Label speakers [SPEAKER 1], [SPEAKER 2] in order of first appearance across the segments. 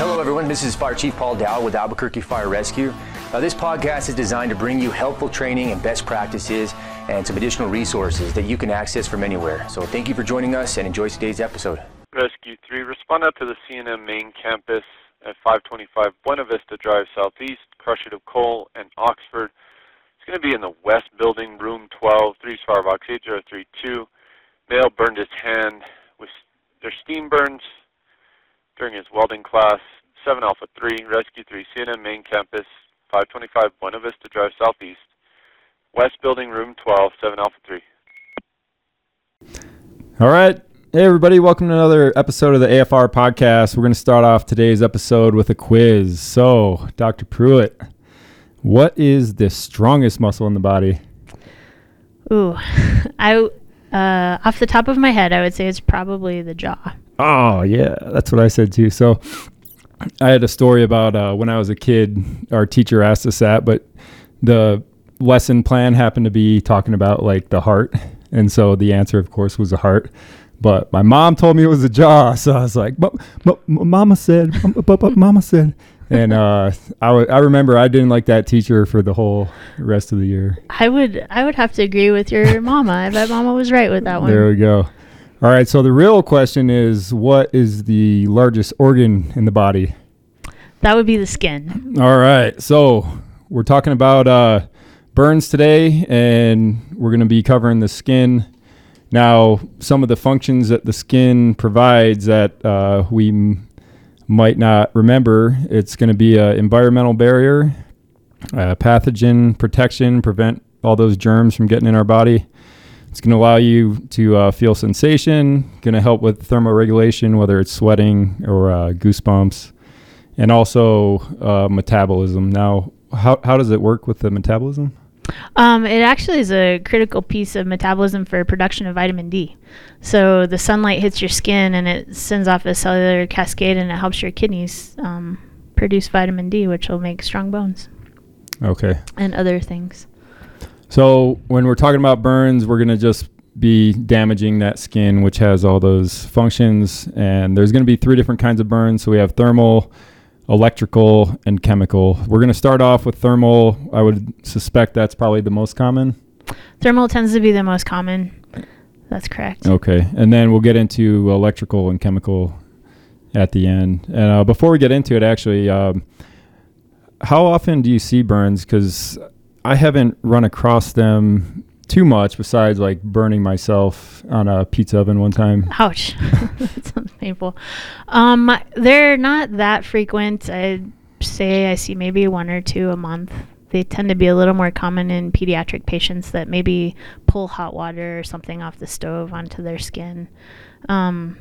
[SPEAKER 1] Hello, everyone. This is Fire Chief Paul Dow with Albuquerque Fire Rescue. Uh, this podcast is designed to bring you helpful training and best practices and some additional resources that you can access from anywhere. So, thank you for joining us and enjoy today's episode.
[SPEAKER 2] Rescue 3, respond out to the CNM main campus at 525 Buena Vista Drive Southeast, Crushit of Coal, and Oxford. It's going to be in the West Building, Room 12, 3 Firebox 8032. Male burned his hand with their steam burns during his welding class. 7 Alpha 3, Rescue 3, CNM main campus, 525 Buena Vista Drive Southeast, West Building, Room 12, 7 Alpha 3.
[SPEAKER 3] All right. Hey, everybody. Welcome to another episode of the AFR podcast. We're going to start off today's episode with a quiz. So, Dr. Pruett, what is the strongest muscle in the body?
[SPEAKER 4] Ooh, I uh, off the top of my head, I would say it's probably the jaw.
[SPEAKER 3] Oh, yeah. That's what I said too. So, I had a story about uh, when I was a kid. Our teacher asked us that, but the lesson plan happened to be talking about like the heart. And so the answer, of course, was the heart. But my mom told me it was a jaw, so I was like, "But, but Mama said, but, but Mama said." And uh, I, w- I remember I didn't like that teacher for the whole rest of the year.
[SPEAKER 4] I would I would have to agree with your mama. I bet mama was right with that one.
[SPEAKER 3] There we go. All right, so the real question is, what is the largest organ in the body?
[SPEAKER 4] That would be the skin.
[SPEAKER 3] All right, so we're talking about uh, burns today, and we're going to be covering the skin. Now, some of the functions that the skin provides that uh, we m- might not remember, it's going to be an environmental barrier, uh, pathogen protection, prevent all those germs from getting in our body. It's going to allow you to uh, feel sensation, going to help with thermoregulation, whether it's sweating or uh, goosebumps, and also uh, metabolism. Now, how, how does it work with the metabolism?
[SPEAKER 4] Um, it actually is a critical piece of metabolism for production of vitamin D. So the sunlight hits your skin and it sends off a cellular cascade and it helps your kidneys um, produce vitamin D, which will make strong bones
[SPEAKER 3] Okay.
[SPEAKER 4] and other things.
[SPEAKER 3] So when we're talking about burns, we're going to just be damaging that skin, which has all those functions. And there's going to be three different kinds of burns. So we have thermal, electrical, and chemical. We're going to start off with thermal. I would suspect that's probably the most common.
[SPEAKER 4] Thermal tends to be the most common. That's correct.
[SPEAKER 3] Okay. And then we'll get into electrical and chemical at the end. And uh, before we get into it, actually, um, how often do you see burns? Because I haven't run across them too much besides like burning myself on a pizza oven one time.
[SPEAKER 4] Ouch. that sounds painful. Um, they're not that frequent. I'd say I see maybe one or two a month. They tend to be a little more common in pediatric patients that maybe pull hot water or something off the stove onto their skin. Um,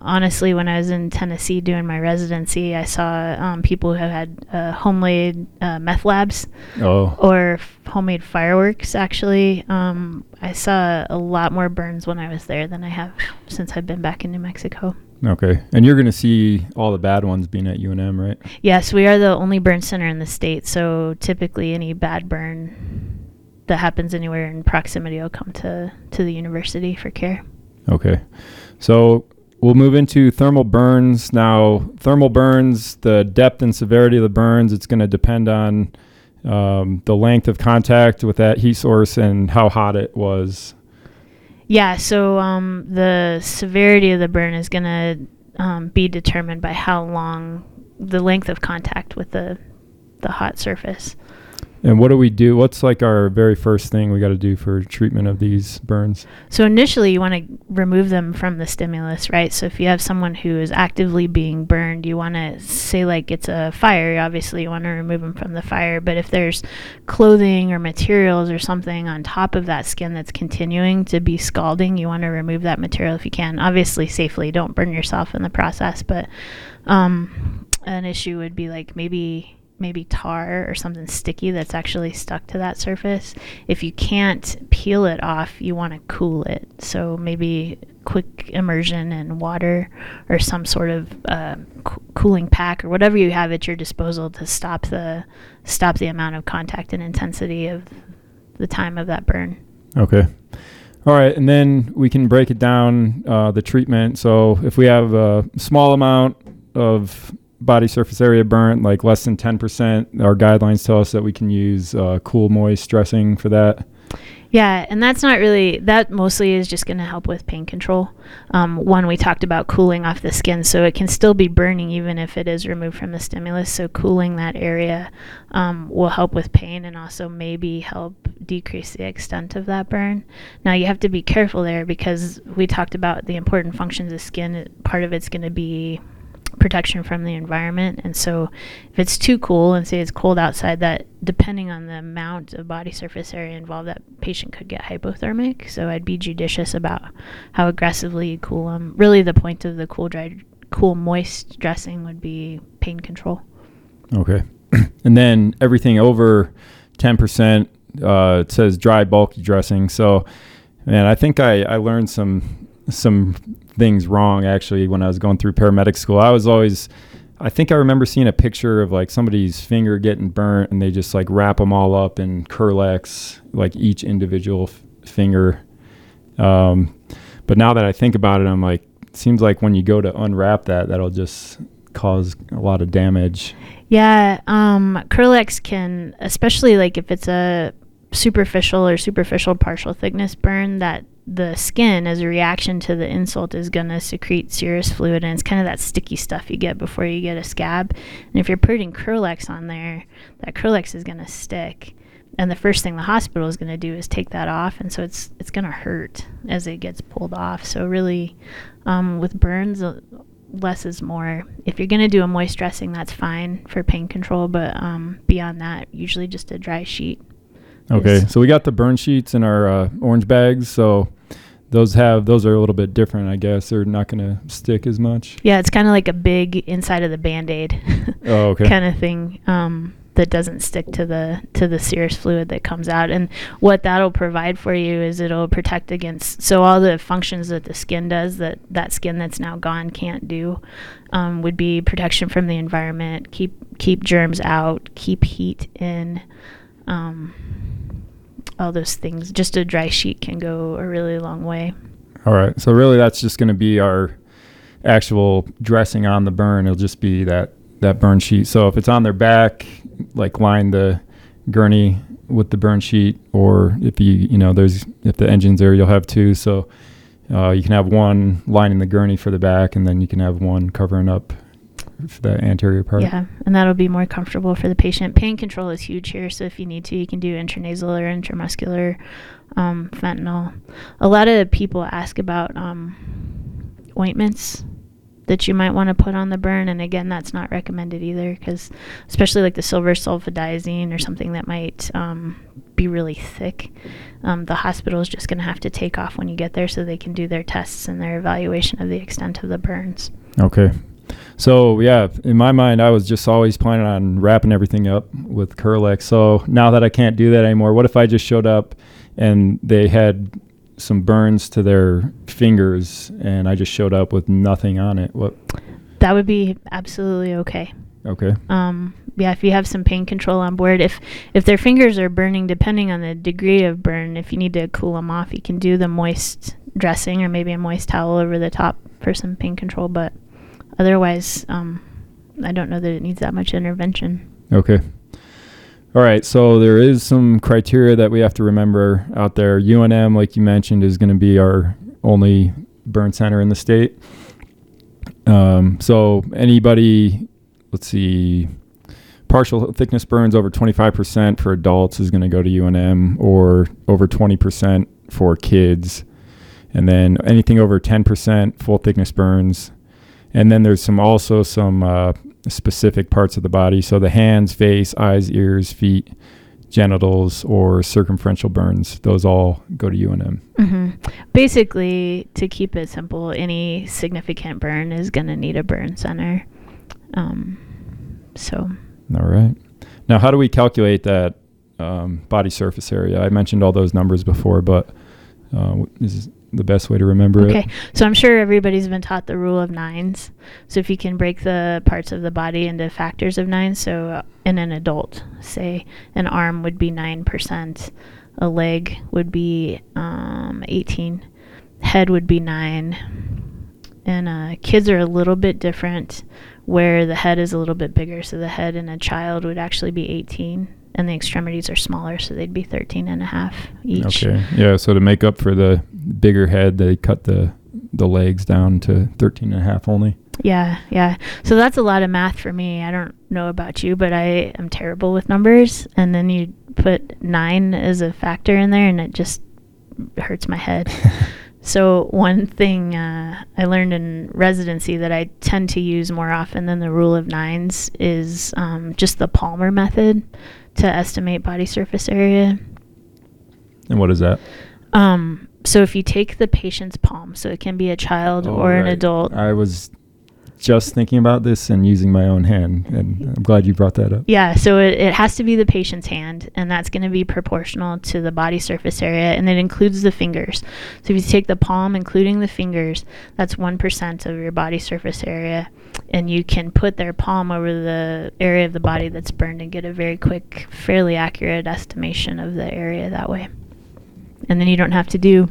[SPEAKER 4] honestly, when I was in Tennessee doing my residency, I saw um, people who had uh, homemade uh, meth labs
[SPEAKER 3] Oh,
[SPEAKER 4] or f- homemade fireworks actually um, i saw a lot more burns when i was there than i have since i've been back in new mexico
[SPEAKER 3] okay. And you're going to see all the bad ones being at UNM, right?
[SPEAKER 4] yes we are the only burn center in the state so typically any bad burn that happens anywhere in proximity will come to, to the university for care
[SPEAKER 3] Okay. So we'll move into thermal burns. Now, thermal burns, the depth and severity of the burns, it's going to depend on um, the length of contact with that heat source and how hot it was.
[SPEAKER 4] Yeah, so um, the severity of the burn is going to um, be determined by how long the length of contact with the the hot surface.
[SPEAKER 3] And what do we do? What's like our very first thing we got to do for treatment of these burns?
[SPEAKER 4] So initially, you want to remove them from the stimulus, right? So if you have someone who is actively being burned, you want to say like it's a fire. Obviously, you want to remove them from the fire. But if there's clothing or materials or something on top of that skin that's continuing to be scalding, you want to remove that material if you can. Obviously, safely. Don't burn yourself in the process. But um, an issue would be like maybe maybe tar or something sticky that's actually stuck to that surface. If you can't peel it off, you want to cool it. So maybe quick immersion in water or some sort of uh, co- cooling pack or whatever you have at your disposal to stop the stop the amount of contact and intensity of the time of that burn.
[SPEAKER 3] Okay. All right, and then we can break it down uh, the treatment. So if we have a small amount of body surface area burnt, like less than 10%, our guidelines tell us that we can use uh, cool, moist dressing for that.
[SPEAKER 4] Yeah, and that's not really that. Mostly is just going to help with pain control. Um, one we talked about cooling off the skin, so it can still be burning even if it is removed from the stimulus. So cooling that area um, will help with pain and also maybe help decrease the extent of that burn. Now you have to be careful there because we talked about the important functions of skin. Part of it's going to be protection from the environment. And so, if it's too cool and say it's cold outside, that depending on the amount of body surface area involved, that patient could get hypothermic. So, I'd be judicious about how aggressively you cool them. Really, the point of the cool, dry, cool, moist dressing would be pain control.
[SPEAKER 3] Okay. and then everything over 10%, uh, it says dry, bulky dressing. So, man, I think I, I learned some some things wrong actually when I was going through paramedic school. I was always I think I remember seeing a picture of like somebody's finger getting burnt and they just like wrap them all up in Kerlix, like each individual f- finger. Um, but now that I think about it, I'm like, it seems like when you go to unwrap that, that'll just cause a lot of damage.
[SPEAKER 4] Yeah, um, Kerlix can, especially like if it's a superficial or superficial partial thickness burn, that the skin as a reaction to the insult is going to secrete serous fluid and it's kind of that sticky stuff you get before you get a scab. And if you're putting Kerlix on there that Kerlix is going to stick. And the first thing the hospital is going to do is take that off and so it's it's going to hurt as it gets pulled off. So really um, with burns uh, less is more. If you're going to do a moist dressing that's fine for pain control but um, beyond that usually just a dry sheet
[SPEAKER 3] Okay, so we got the burn sheets in our uh, orange bags. So those have those are a little bit different, I guess. They're not going to stick as much.
[SPEAKER 4] Yeah, it's kind of like a big inside of the band aid.
[SPEAKER 3] oh, okay.
[SPEAKER 4] kind of thing um, that doesn't stick to the to the serous fluid that comes out. And what that'll provide for you is it'll protect against so all the functions that the skin does that that skin that's now gone can't do um, would be protection from the environment, keep keep germs out, keep heat in. Um, all those things. Just a dry sheet can go a really long way.
[SPEAKER 3] All right. So really, that's just going to be our actual dressing on the burn. It'll just be that that burn sheet. So if it's on their back, like line the gurney with the burn sheet, or if you you know there's if the engine's there, you'll have two. So uh, you can have one lining the gurney for the back, and then you can have one covering up the anterior part.
[SPEAKER 4] Yeah, and that'll be more comfortable for the patient. Pain control is huge here, so if you need to, you can do intranasal or intramuscular um, fentanyl. A lot of people ask about um, ointments that you might want to put on the burn, and again, that's not recommended either, because especially like the silver sulfadiazine or something that might um, be really thick, um, the hospital is just going to have to take off when you get there, so they can do their tests and their evaluation of the extent of the burns.
[SPEAKER 3] Okay, so yeah, in my mind, I was just always planning on wrapping everything up with Kerlix. So now that I can't do that anymore, what if I just showed up and they had some burns to their fingers and I just showed up with nothing on it? What?
[SPEAKER 4] That would be absolutely okay.
[SPEAKER 3] Okay.
[SPEAKER 4] Um, yeah, if you have some pain control on board, if if their fingers are burning, depending on the degree of burn, if you need to cool them off, you can do the moist dressing or maybe a moist towel over the top for some pain control. But otherwise, um, I don't know that it needs that much intervention.
[SPEAKER 3] Okay. All right. So there is some criteria that we have to remember out there. UNM, like you mentioned, is going to be our only burn center in the state. Um, so anybody, let's see, partial thickness burns over 25% for adults is going to go to UNM or over 20% for kids. And then anything over 10% full thickness burns and then there's some also some uh, specific parts of the body. So the hands, face, eyes, ears, feet, genitals, or circumferential burns. Those all go to UNM.
[SPEAKER 4] Mm-hmm. Basically, to keep it simple, any significant burn is going to need a burn center. Um, so.
[SPEAKER 3] All right. Now, how do we calculate that um, body surface area? I mentioned all those numbers before, but uh, is the best way to remember
[SPEAKER 4] okay.
[SPEAKER 3] it.
[SPEAKER 4] Okay, so I'm sure everybody's been taught the rule of nines. So if you can break the parts of the body into factors of nine, so uh, in an adult, say an arm would be 9%, a leg would be um, 18, head would be 9, and uh, kids are a little bit different, where the head is a little bit bigger. So the head in a child would actually be 18, and the extremities are smaller, so they'd be 13 and a half each.
[SPEAKER 3] Okay. Yeah. So to make up for the bigger head, they cut the the legs down to 13 and a half only.
[SPEAKER 4] Yeah, yeah. So that's a lot of math for me. I don't know about you, but I am terrible with numbers. And then you put nine as a factor in there, and it just hurts my head. so one thing uh, I learned in residency that I tend to use more often than the rule of nines is um, just the palmar method to estimate body surface area.
[SPEAKER 3] And what is that?
[SPEAKER 4] Um, so if you take the patient's palm, so it can be a child
[SPEAKER 3] Oh,
[SPEAKER 4] or an adult.
[SPEAKER 3] I was just thinking about this and using my own hand, and I'm glad you brought that up.
[SPEAKER 4] Yeah, so it, it has to be the patient's hand, and that's going to be proportional to the body surface area, and it includes the fingers. So if you take the palm, including the fingers, that's 1% of your body surface area, and you can put their palm over the area of the body that's burned and get a very quick, fairly accurate estimation of the area that way. And then you don't have to do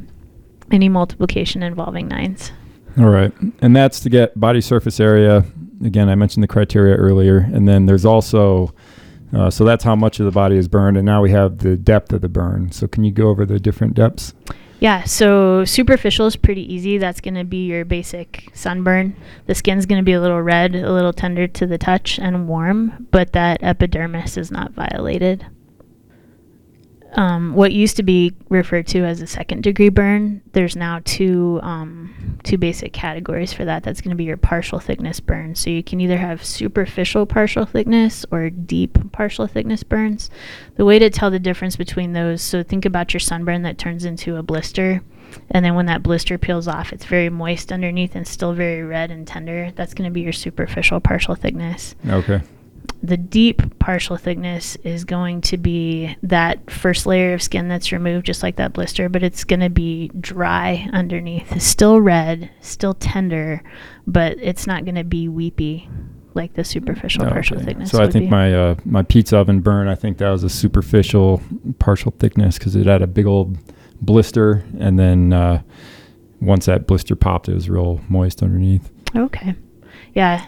[SPEAKER 4] any multiplication involving nines.
[SPEAKER 3] All right. And that's to get body surface area. Again, I mentioned the criteria earlier. And then there's also, uh, so that's how much of the body is burned. And now we have the depth of the burn. So can you go over the different depths?
[SPEAKER 4] Yeah, so superficial is pretty easy. That's going to be your basic sunburn. The skin's going to be a little red, a little tender to the touch, and warm, but that epidermis is not violated. Um, what used to be referred to as a second degree burn, there's now two um, two basic categories for that. That's going to be your partial thickness burn. So you can either have superficial partial thickness or deep partial thickness burns. The way to tell the difference between those, so think about your sunburn that turns into a blister. And then when that blister peels off, it's very moist underneath and still very red and tender. That's going to be your superficial partial thickness.
[SPEAKER 3] Okay.
[SPEAKER 4] The deep partial thickness is going to be that first layer of skin that's removed, just like that blister, but it's going to be dry underneath. It's still red, still tender, but it's not going to be weepy like the superficial partial
[SPEAKER 3] Okay.
[SPEAKER 4] thickness.
[SPEAKER 3] So I think
[SPEAKER 4] be.
[SPEAKER 3] my uh, my pizza oven burn, I think that was a superficial partial thickness because it had a big old blister. And then uh, once that blister popped, it was real moist underneath.
[SPEAKER 4] Okay. Yeah.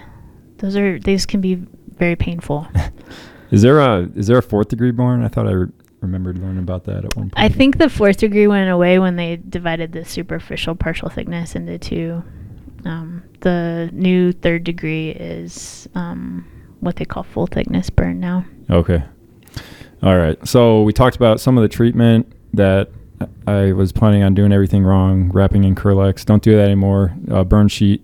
[SPEAKER 4] Those are, these can be very painful.
[SPEAKER 3] Is there a is there a fourth degree burn? I thought I re- remembered learning about that at one point.
[SPEAKER 4] I think the fourth degree went away when they divided the superficial partial thickness into two. Um, the new third degree is um, what they call full thickness burn now.
[SPEAKER 3] Okay. All right. So we talked about some of the treatment that I was planning on doing everything wrong, wrapping in Kerlix. Don't do that anymore. Uh, burn sheet.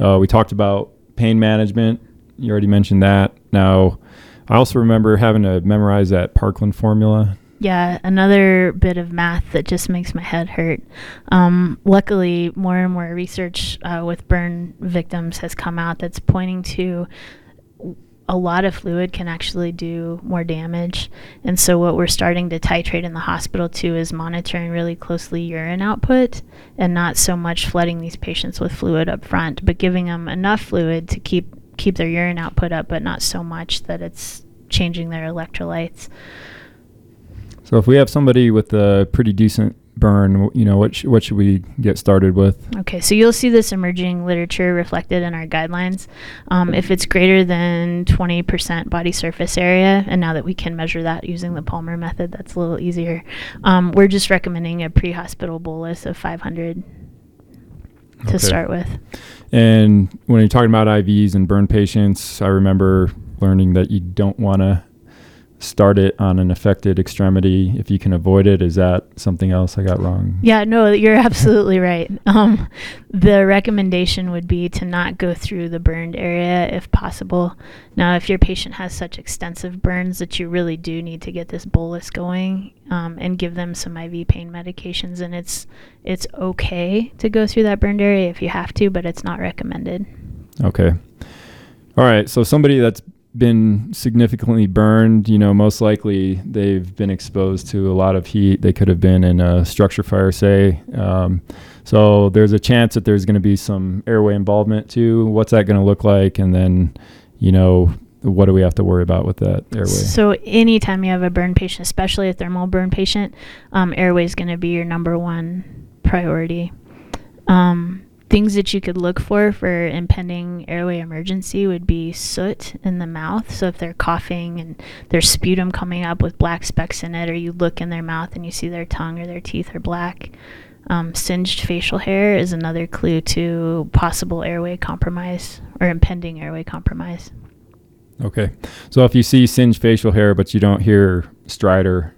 [SPEAKER 3] Uh, we talked about pain management. You already mentioned that. Now, I also remember having to memorize that Parkland formula.
[SPEAKER 4] Yeah, another bit of math that just makes my head hurt. Um, luckily, more and more research uh, with burn victims has come out that's pointing to a lot of fluid can actually do more damage. And so, what we're starting to titrate in the hospital too is monitoring really closely urine output and not so much flooding these patients with fluid up front, but giving them enough fluid to keep keep their urine output up, but not so much that it's changing their electrolytes.
[SPEAKER 3] So if we have somebody with a pretty decent burn, you know, what sh- what should we get started with?
[SPEAKER 4] Okay, so you'll see this emerging literature reflected in our guidelines. Um, if it's greater than 20% body surface area, and now that we can measure that using the palmar method, that's a little easier. Um, we're just recommending a pre hospital bolus of 500 to
[SPEAKER 3] Okay.
[SPEAKER 4] start with.
[SPEAKER 3] And when you're talking about IVs and burn patients, I remember learning that you don't want to start it on an affected extremity if you can avoid it. Is that something else I got wrong?
[SPEAKER 4] Yeah, no, you're absolutely right. Um, the recommendation would be to not go through the burned area if possible. Now, if your patient has such extensive burns that you really do need to get this bolus going um, and give them some IV pain medications, and it's it's okay to go through that burned area if you have to, but it's not recommended.
[SPEAKER 3] Okay. All right. So somebody that's been significantly burned, you know, most likely they've been exposed to a lot of heat. They could have been in a structure fire, say. Um, so there's a chance that there's going to be some airway involvement too. What's that going to look like? And then, you know, what do we have to worry about with that airway?
[SPEAKER 4] So anytime you have a burn patient, especially a thermal burn patient, um, airway is going to be your number one priority. Um, things that you could look for for impending airway emergency would be soot in the mouth. So if they're coughing and there's sputum coming up with black specks in it, or you look in their mouth and you see their tongue or their teeth are black. Um, singed facial hair is another clue to possible airway compromise or impending airway compromise.
[SPEAKER 3] Okay. So if you see singed facial hair but you don't hear stridor,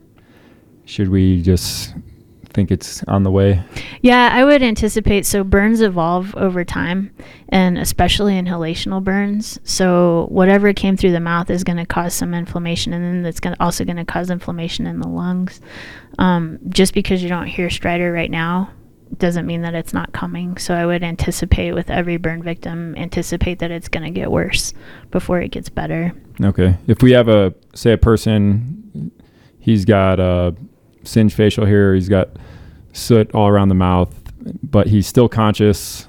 [SPEAKER 3] should we just think it's on the way?
[SPEAKER 4] Yeah, I would anticipate. So burns evolve over time, and especially inhalational burns. So whatever came through the mouth is going to cause some inflammation, and then that's to also going to cause inflammation in the lungs. Um, just because you don't hear stridor right now doesn't mean that it's not coming. So I would anticipate with every burn victim, anticipate that it's going to get worse before it gets better.
[SPEAKER 3] Okay. If we have a say a person, he's got uh, singed facial hair, he's got soot all around the mouth, but he's still conscious.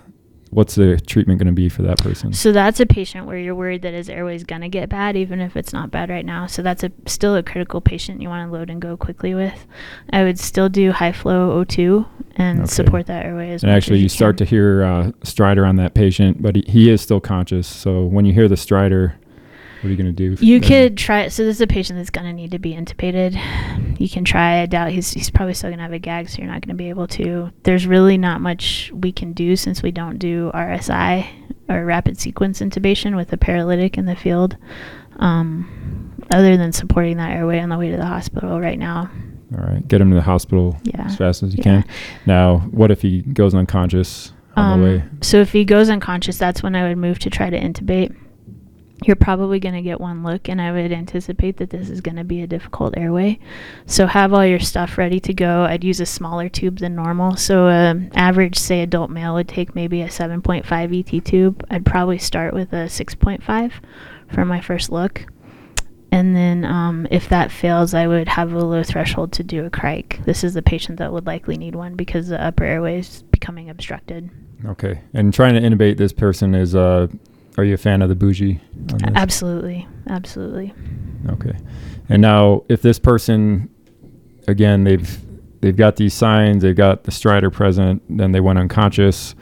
[SPEAKER 3] What's the treatment going to be for that person?
[SPEAKER 4] So that's a patient where you're worried that his airway is going to get bad, even if it's not bad right now. So that's a still a critical patient you want to load and go quickly with. I would still do high flow O2 and
[SPEAKER 3] Okay.
[SPEAKER 4] support that airway as
[SPEAKER 3] And actually,
[SPEAKER 4] as
[SPEAKER 3] you start to hear uh, stridor on that patient, but he, he is still conscious. So when you hear the stridor, what are you going to do?
[SPEAKER 4] You could try. So this is a patient that's going to need to be intubated. You can try. I doubt he's he's probably still going to have a gag, so you're not going to be able to. There's really not much we can do since we don't do RSI or rapid sequence intubation with a paralytic in the field, um, other than supporting that airway on the way to the hospital right now.
[SPEAKER 3] All right, get him to the hospital
[SPEAKER 4] Yeah.
[SPEAKER 3] as fast as you
[SPEAKER 4] Yeah.
[SPEAKER 3] can. Now, what if he goes unconscious on
[SPEAKER 4] Um,
[SPEAKER 3] the way?
[SPEAKER 4] So if he goes unconscious, that's when I would move to try to intubate. You're probably going to get one look, and I would anticipate that this is going to be a difficult airway. So have all your stuff ready to go. I'd use a smaller tube than normal. So um, average, say, adult male would take maybe a 7.5 ET tube. I'd probably start with a 6.5 for my first look. And then um, if that fails, I would have a low threshold to do a cric. This is the patient that would likely need one because the upper airway is becoming obstructed.
[SPEAKER 3] Okay, and trying to intubate this person is. Uh, are you a fan of the bougie?
[SPEAKER 4] Absolutely, absolutely.
[SPEAKER 3] Okay, and now if this person, again, they've they've got these signs, they've got the stridor present, then they went unconscious.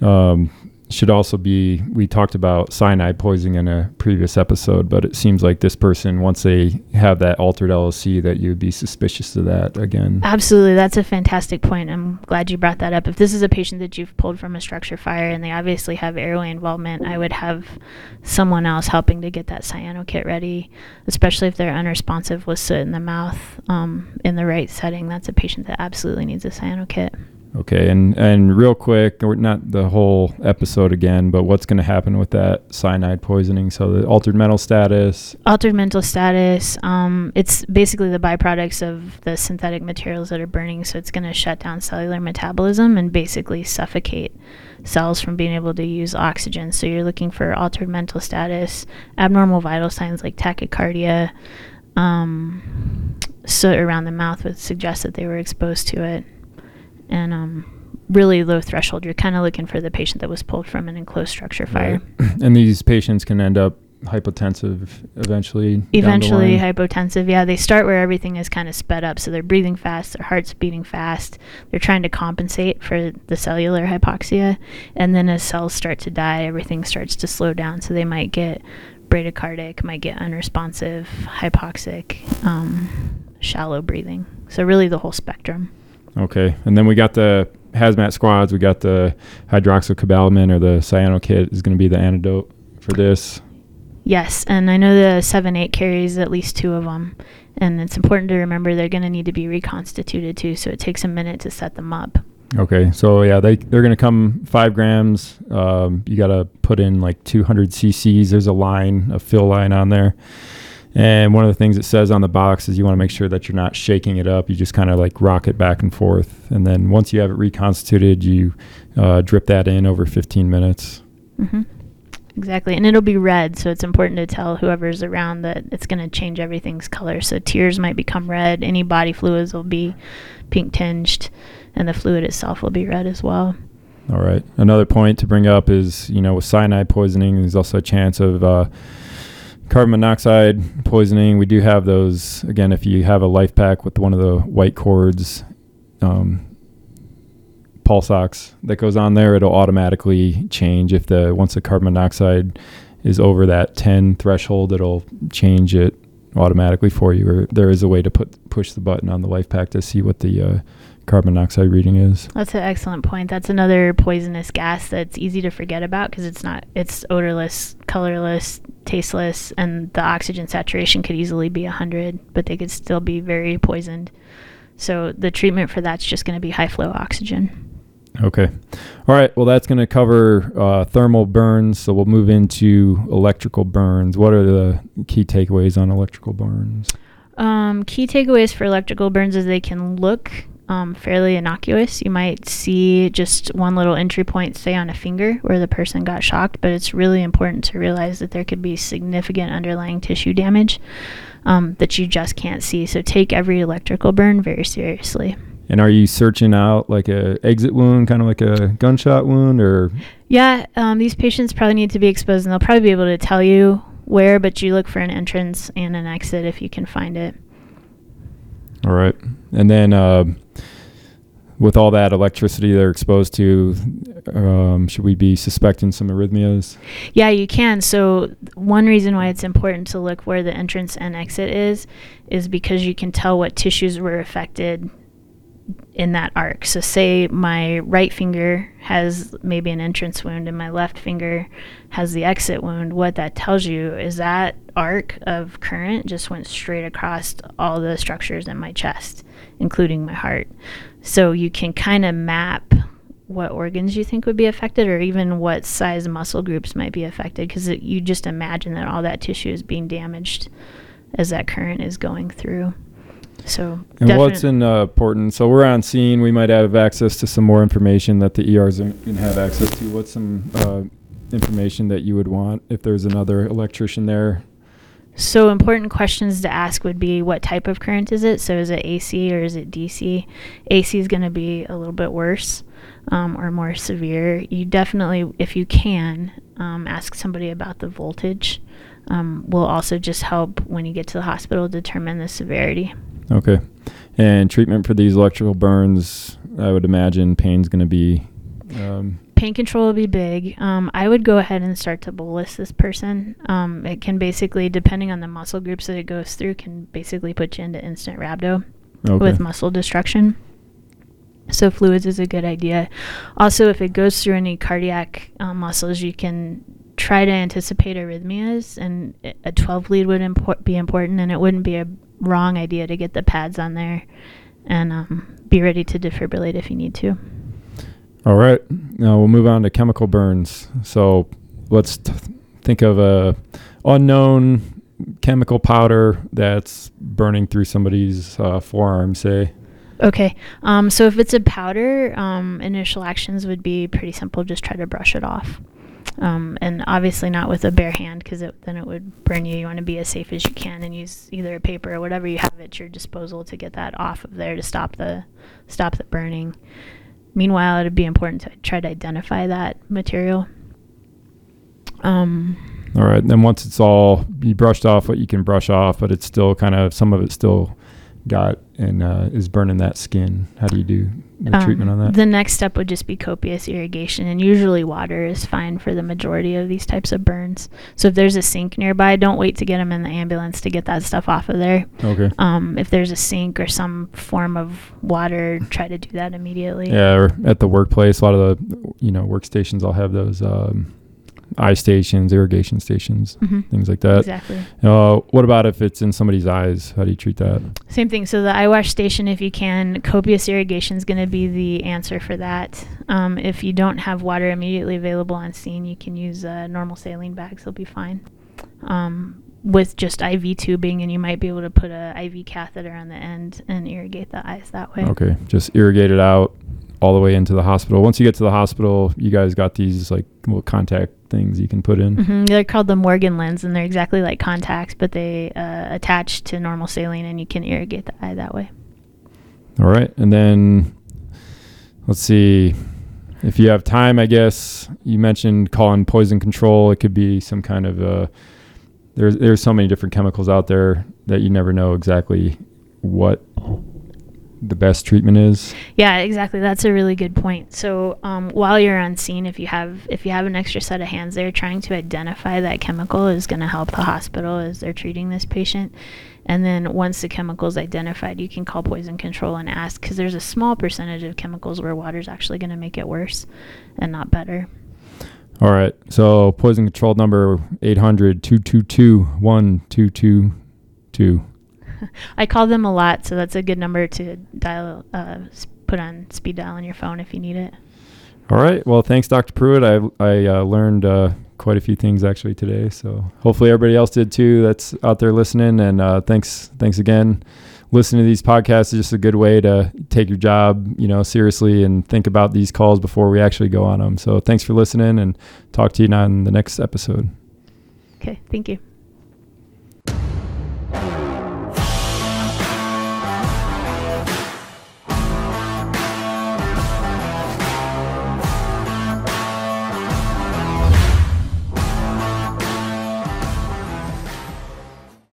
[SPEAKER 3] Um, should also be we talked about cyanide poisoning in a previous episode, but it seems like this person once they have that altered LOC that you would be suspicious of that again.
[SPEAKER 4] Absolutely, that's a fantastic point. I'm glad you brought that up. If this is a patient that you've pulled from a structure fire and they obviously have airway involvement, I would have someone else helping to get that Cyanokit ready, especially if they're unresponsive with soot in the mouth um, in the right setting. That's a patient that absolutely needs a Cyanokit.
[SPEAKER 3] Okay, and and real quick, not the whole episode again, but what's going to happen with that cyanide poisoning? So the altered mental status.
[SPEAKER 4] Altered mental status. Um, it's basically the byproducts of the synthetic materials that are burning, so it's going to shut down cellular metabolism and basically suffocate cells from being able to use oxygen. So you're looking for altered mental status, abnormal vital signs like tachycardia, um, soot around the mouth would suggest that they were exposed to it, and um, really low threshold. You're kind of looking for the patient that was pulled from an enclosed structure fire.
[SPEAKER 3] Right. and these patients can end up hypotensive eventually.
[SPEAKER 4] eventually hypotensive yeah they start where everything is kind of sped up so they're breathing fast their heart's beating fast they're trying to compensate for the cellular hypoxia and then as cells start to die everything starts to slow down so they might get bradycardic might get unresponsive hypoxic um, shallow breathing so really the whole spectrum
[SPEAKER 3] Okay, and then we got the hazmat squads. We got the hydroxycobalamin or the Cyanokit is going to be the antidote for this.
[SPEAKER 4] Yes, and I know the 7 8 carries at least two of them. And it's important to remember they're going to need to be reconstituted too, so it takes a minute to set them up.
[SPEAKER 3] Okay, so yeah, they they're going to come five grams. Um, you got to put in like 200 cc's. There's a line, a fill line on there. And one of the things it says on the box is you want to make sure that you're not shaking it up. You just kind of like rock it back and forth. And then once you have it reconstituted, you uh, drip that in over 15 minutes.
[SPEAKER 4] Mm-hmm. Exactly, and it'll be red, so it's important to tell whoever's around that it's going to change everything's color. So tears might become red. Any body fluids will be pink tinged, and the fluid itself will be red as well.
[SPEAKER 3] All right. Another point to bring up is, you know, with cyanide poisoning, there's also a chance of uh, carbon monoxide poisoning. We do have those. Again, if you have a LIFEPAK with one of the white cords, um, pulse ox that goes on there, it'll automatically change if the once the carbon monoxide is over that 10 threshold, it'll change it automatically for you. Or there is a way to put push the button on the LIFEPAK to see what the uh, carbon monoxide reading is.
[SPEAKER 4] That's an excellent point. That's another poisonous gas that's easy to forget about because it's not it's odorless, colorless, tasteless, and the oxygen saturation could easily be 100, but they could still be very poisoned. So the treatment for that's just going to be high flow oxygen.
[SPEAKER 3] Okay. All right. Well, that's going to cover uh, thermal burns. So we'll move into electrical burns. What are the key takeaways on electrical burns?
[SPEAKER 4] Um, key takeaways for electrical burns is they can look um, fairly innocuous. You might see just one little entry point, say on a finger, where the person got shocked, but it's really important to realize that there could be significant underlying tissue damage um, that you just can't see. So take every electrical burn very seriously.
[SPEAKER 3] And are you searching out like a exit wound, kind of like a gunshot wound, or?
[SPEAKER 4] Yeah, um, these patients probably need to be exposed, and they'll probably be able to tell you where. But you look for an entrance and an exit if you can find it.
[SPEAKER 3] All right, and then uh, with all that electricity they're exposed to, um, should we be suspecting some arrhythmias?
[SPEAKER 4] Yeah, you can. So one reason why it's important to look where the entrance and exit is, is because you can tell what tissues were affected in that arc. So, say my right finger has maybe an entrance wound and my left finger has the exit wound. What that tells you is that arc of current just went straight across all the structures in my chest, including my heart. So, you can kind of map what organs you think would be affected or even what size muscle groups might be affected because you just imagine that all that tissue is being damaged as that current is going through. So
[SPEAKER 3] and what's in, uh, important? So we're on scene. We might have access to some more information that the ERs can have access to. What's some uh, information that you would want if there's another electrician there?
[SPEAKER 4] So important questions to ask would be what type of current is it? So is it AC or is it DC? AC is going to be a little bit worse um, or more severe. You definitely, if you can, um, ask somebody about the voltage. Um, will also just help when you get to the hospital determine the severity.
[SPEAKER 3] Okay. And treatment for these electrical burns, I would imagine pain's going to be. Um,
[SPEAKER 4] Pain control will be big. Um, I would go ahead and start to bolus this person. Um, it can basically, depending on the muscle groups that it goes through, can basically put you into instant rhabdo okay. with muscle destruction. So fluids is a good idea. Also, if it goes through any cardiac um, muscles, you can try to anticipate arrhythmias, and a 12 lead would impor- be important, and it wouldn't be a wrong idea to get the pads on there and um, be ready to defibrillate if you need to.
[SPEAKER 3] All right. Now we'll move on to chemical burns. So let's t- think of a unknown chemical powder that's burning through somebody's uh, forearm, say.
[SPEAKER 4] Okay. Um, so if it's a powder, um, initial actions would be pretty simple. Just try to brush it off. Um, and obviously not with a bare hand because then it would burn you. You want to be as safe as you can and use either a paper or whatever you have at your disposal to get that off of there to stop the stop the burning. Meanwhile, it'd be important to try to identify that material. Um,
[SPEAKER 3] all right. Then once it's all you brushed off what you can brush off, but it's still kind of some of it still got and uh, is burning that skin. How do you do the um, treatment on that?
[SPEAKER 4] The next step would just be copious irrigation, and usually water is fine for the majority of these types of burns. So if there's a sink nearby, don't wait to get them in the ambulance to get that stuff off of there.
[SPEAKER 3] Okay.
[SPEAKER 4] Um, if there's a sink or some form of water, try to do that immediately.
[SPEAKER 3] Yeah, or at the workplace, a lot of the you know workstations all have those. Um, eye stations, irrigation stations, mm-hmm. things like that.
[SPEAKER 4] Exactly.
[SPEAKER 3] Uh, what about if it's in somebody's eyes? How do you treat that?
[SPEAKER 4] Same thing. So the eye wash station, if you can, copious irrigation is going to be the answer for that. Um, if you don't have water immediately available on scene, you can use uh, normal saline bags. They'll be fine. Um, with just IV tubing, and you might be able to put a IV catheter on the end and irrigate the eyes that way.
[SPEAKER 3] Okay, just irrigate it out all the way into the hospital. Once you get to the hospital, you guys got these like little contact things you can put in.
[SPEAKER 4] Mm-hmm. They're called the Morgan lens, and they're exactly like contacts, but they uh, attach to normal saline, and you can irrigate the eye that way.
[SPEAKER 3] All right, and then let's see. If you have time, I guess you mentioned calling poison control. It could be some kind of uh, there's there's so many different chemicals out there that you never know exactly what the best treatment is.
[SPEAKER 4] Yeah, exactly. That's a really good point. So um, while you're on scene, if you have if you have an extra set of hands there, trying to identify that chemical is going to help the hospital as they're treating this patient. And then once the chemical is identified, you can call poison control and ask because there's a small percentage of chemicals where water's actually going to make it worse and not better.
[SPEAKER 3] All right. So poison control number 800 222 1222.
[SPEAKER 4] I call them a lot, so that's a good number to dial, uh, put on speed dial on your phone if you need it.
[SPEAKER 3] All right. Well, thanks, Dr. Pruett. I, I uh, learned uh, quite a few things actually today. So hopefully everybody else did too that's out there listening. And uh, thanks, thanks again. Listening to these podcasts is just a good way to take your job, you know, seriously and think about these calls before we actually go on them. So thanks for listening and talk to you on the next episode.
[SPEAKER 4] Okay, thank you.